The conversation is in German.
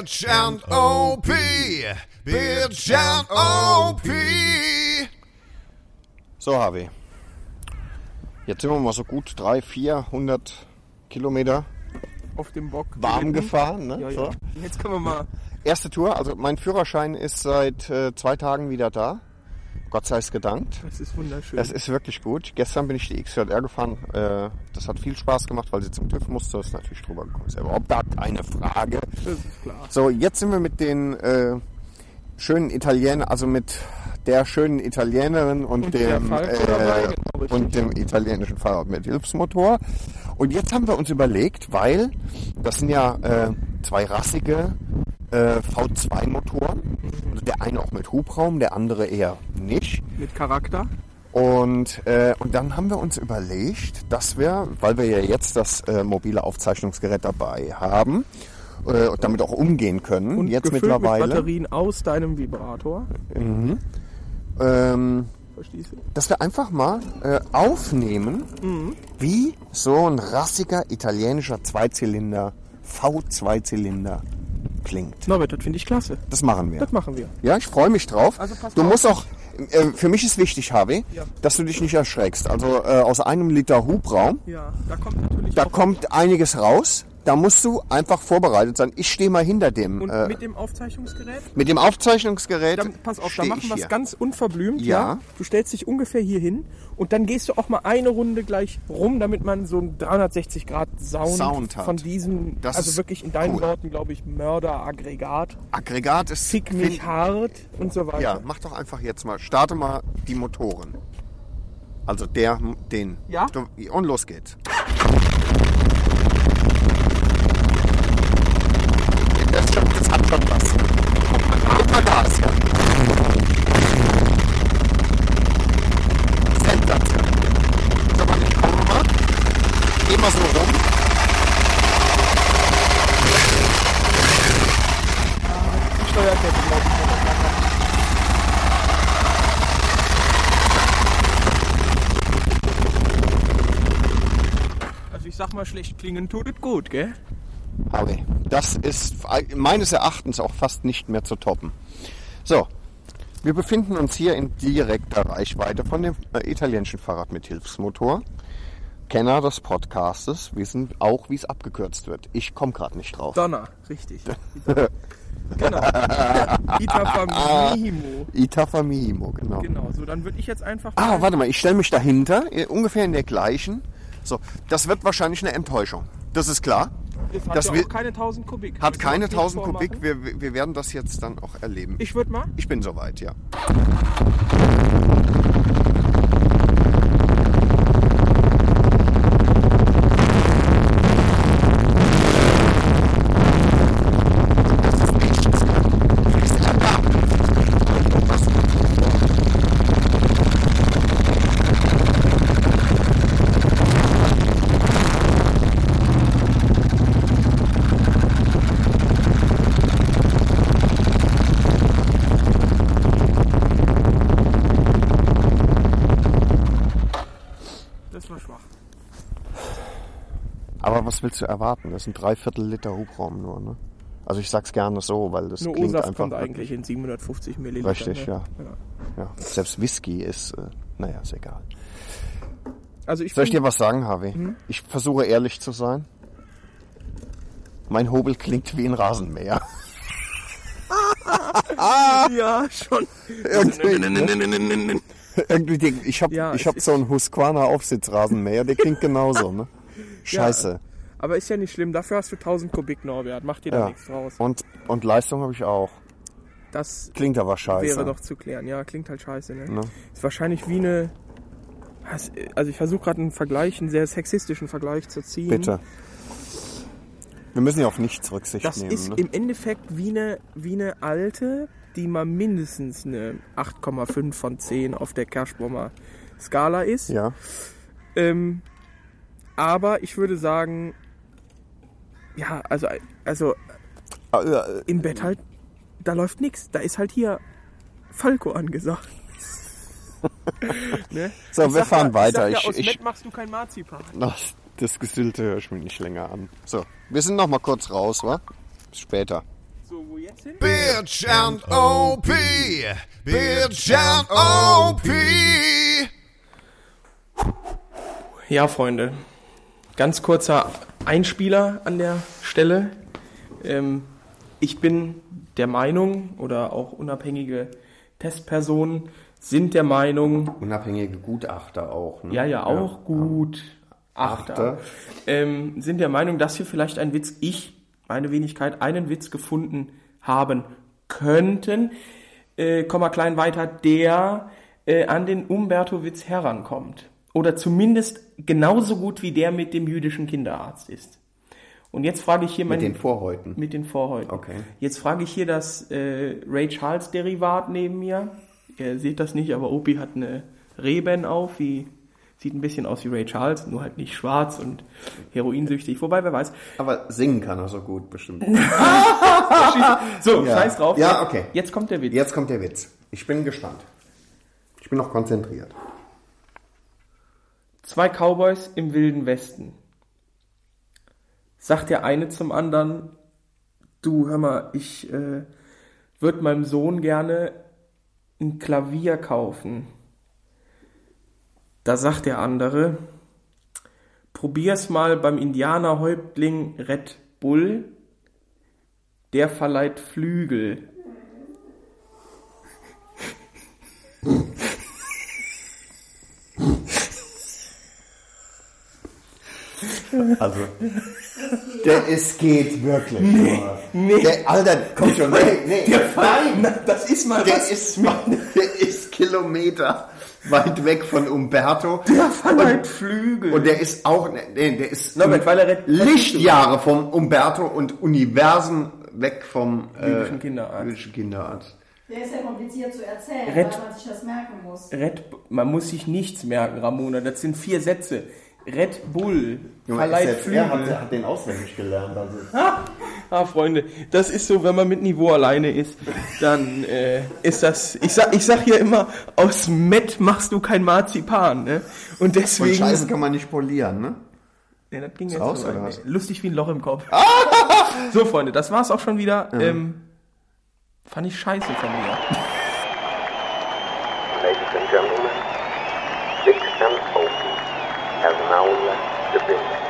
Bitch and OP. Bitch and OP. So, Harvey. Jetzt sind wir mal so gut 300, 400 Kilometer Auf dem Bock. warm gefahren. Ne? Ja, So. ja. Jetzt können wir mal. Erste Tour, also mein Führerschein ist seit äh, zwei Tagen wieder da. Gott sei es gedankt. Das ist wunderschön. Das ist wirklich gut. Gestern bin ich die XJR gefahren. Äh, das hat viel Spaß gemacht, weil sie zum TÜV musste. Das ist natürlich drüber gekommen. Ist überhaupt gar keine Frage. Das ist klar. So, jetzt sind wir mit den äh, schönen Italienern, also mit der schönen Italienerin und, Und dem dabei, genau, und dem italienischen Fahrrad mit Hilfsmotor. Und jetzt haben wir uns überlegt, weil das sind ja äh, zwei rassige äh, V2-Motoren. Also der eine auch mit Hubraum, der andere eher nicht. Mit Charakter. Und, äh, und dann haben wir uns überlegt, dass wir, weil wir ja jetzt das äh, mobile Aufzeichnungsgerät dabei haben äh, und damit auch umgehen können, Und jetzt mittlerweile, mit Batterien aus deinem Vibrator. ähm, Verstehst du? dass wir einfach mal äh, aufnehmen, Mhm. wie so ein rassiger italienischer Zweizylinder, V2-Zylinder klingt. Norbert, das finde ich klasse. Das machen wir. Das machen wir. Ja, ich freue mich drauf. Also pass du auf. musst auch, äh, für mich ist wichtig, Harvey, Ja. dass du dich nicht erschreckst. Also äh, aus einem Liter Hubraum, Ja, da kommt natürlich da kommt einiges raus. Da musst du einfach vorbereitet sein. Ich stehe mal hinter dem. Und äh, mit dem Aufzeichnungsgerät? mit dem Aufzeichnungsgerät. Dann, pass auf, da machen wir es ganz unverblümt. Ja. Du stellst dich ungefähr hier hin und dann gehst du auch mal eine Runde gleich rum, damit man so einen 360 Grad Sound, Sound hat. von diesem, Das also wirklich in deinen cool. Worten, glaube ich, Mörderaggregat, Aggregat ist. fick mich hart und so weiter. Ja, mach doch einfach jetzt mal. Starte mal die Motoren. Also der, den. Ja? Und los geht's. Das, schon, das hat schon was. Guck mal Gas, ja. Sensation. Sag mal, ich komme mal. Geh mal so rum. Steuerkette, glaube ich. wenn man das hat. Also ich sag mal, schlecht klingen tut es gut, gell? Harvey, das ist meines Erachtens auch fast nicht mehr zu toppen. So, wir befinden uns hier in direkter Reichweite von dem äh, italienischen Fahrrad mit Hilfsmotor. Kenner des Podcastes wissen auch, wie es abgekürzt wird. Ich komme gerade nicht drauf. Donner, richtig. genau. Itafamimo. Itafamimo, genau. Genau, so dann würde ich jetzt einfach Ah, warte mal, ich stelle mich dahinter, äh, ungefähr in der gleichen. So, das wird wahrscheinlich eine Enttäuschung. Das ist klar. das hat das ja wir- keine 1000 Kubik. Hat keine uns nichts 1000 Kubik. Wir, wir werden das jetzt dann auch erleben. Ich würde mal. Ich bin soweit, ja. Das war schwach. Aber was willst du erwarten? Das sind drei Viertel Liter Hubraum nur, ne? Also ich sag's gerne so, weil das Nur klingt O-Saft einfach kommt eigentlich in 750 Milliliter. Richtig, ne? ja. Ja, selbst Whisky ist, äh, naja, ist egal. Also ich Soll ich dir was sagen, Harvey? Mhm. Ich versuche ehrlich zu sein. Mein Hobel klingt wie ein Rasenmäher. ja schon. Irgendwie, Irgendwie ich habe Ja, ich hab so einen Husqvarna Aufsitzrasenmäher, der klingt genauso, ne? Scheiße. Aber ist ja nicht schlimm. Dafür hast du 1000 Kubik Norbert. Mach dir da Ja. nichts draus. Und, und Leistung habe ich auch. Das Klingt aber scheiße. wäre doch zu klären. Ja, klingt halt scheiße. Ne? Ne? Ist wahrscheinlich wie eine. Also ich versuche gerade einen Vergleich, einen sehr sexistischen Vergleich zu ziehen. Bitte. Wir müssen ja auf nichts Rücksicht Das nehmen. ist ne? im Endeffekt wie eine, wie eine alte, die mal mindestens eine 8,5 von 10 auf der Kerschbommer Skala ist. ja. Ähm, aber ich würde sagen, ja, also, also Äh, äh, im Bett halt, da läuft nichts. Da ist halt hier Falco angesagt. ne? So, Ich wir fahren ja, weiter. Ich, sag ja, aus ich, Met machst du kein Marzipan. Ach, das Gesüllte höre ich mir nicht länger an. So, wir sind noch mal kurz raus, wa? Bis später. So, wo jetzt hin? Bitch and OP. Bitch and OP. Ja, Freunde. Ganz kurzer Einspieler an der Stelle. Ähm, ich bin der Meinung, oder auch unabhängige Testpersonen sind der Meinung, Unabhängige Gutachter auch. Ne? ja, ja, auch gut, Achter, Achter. Ähm, sind der Meinung, dass wir vielleicht einen Witz, ich, meine Wenigkeit, einen Witz gefunden haben könnten, äh, Komma klein weiter, der äh, an den Umberto-Witz herankommt. Oder zumindest genauso gut wie der mit dem jüdischen Kinderarzt ist. Und jetzt frage ich hier Mit meinen den Vorhäuten. mit den Vorhäuten. Okay. Jetzt frage ich hier das äh, Ray Charles Derivat neben mir. Ihr seht das nicht, aber Opie hat eine Reben auf, wie sieht ein bisschen aus wie Ray Charles, nur halt nicht schwarz und heroinsüchtig. Wobei, wer weiß. Aber singen kann er so gut, bestimmt. So, Ja. scheiß drauf. Ja, okay. Jetzt kommt der Witz. Jetzt kommt der Witz. Ich bin gespannt. Ich bin noch konzentriert. Zwei Cowboys im wilden Westen. Sagt der eine zum anderen, du hör mal, ich äh, würde meinem Sohn gerne ein Klavier kaufen. Da sagt der andere, probier's mal beim Indianerhäuptling Red Bull, der verleiht Flügel. Also, der, es geht wirklich. Nee, Der, Alter, komm schon. Nee, nee, nein, das ist mal der ist, der ist Kilometer weit weg von Umberto. Der verleiht Flügel. Und der ist auch, nee, der ist Norbert, weil er Red- Lichtjahre vom Umberto und Universen weg vom Jüdischen äh, Kinderarzt. jüdischen Kinderarzt. Der ist ja kompliziert zu erzählen, Red- weil man sich das merken muss. Red, man muss sich nichts merken, Ramona. Das sind vier Sätze. Red Bull verleiht selbst er hat, Flügel. hat den auswendig gelernt. Also. Ah, Freunde, das ist so, wenn man mit Niveau alleine ist, dann äh, ist das. Ich sag, ich sag hier immer, aus Met machst du kein Marzipan, ne? Und Und deswegen. Scheiße kann man nicht polieren, ne? Ja, das ging jetzt raus, so weit. oder was? Lustig wie ein Loch im Kopf. so, Freunde, das war's auch schon wieder. Ähm, fand ich scheiße von mir. And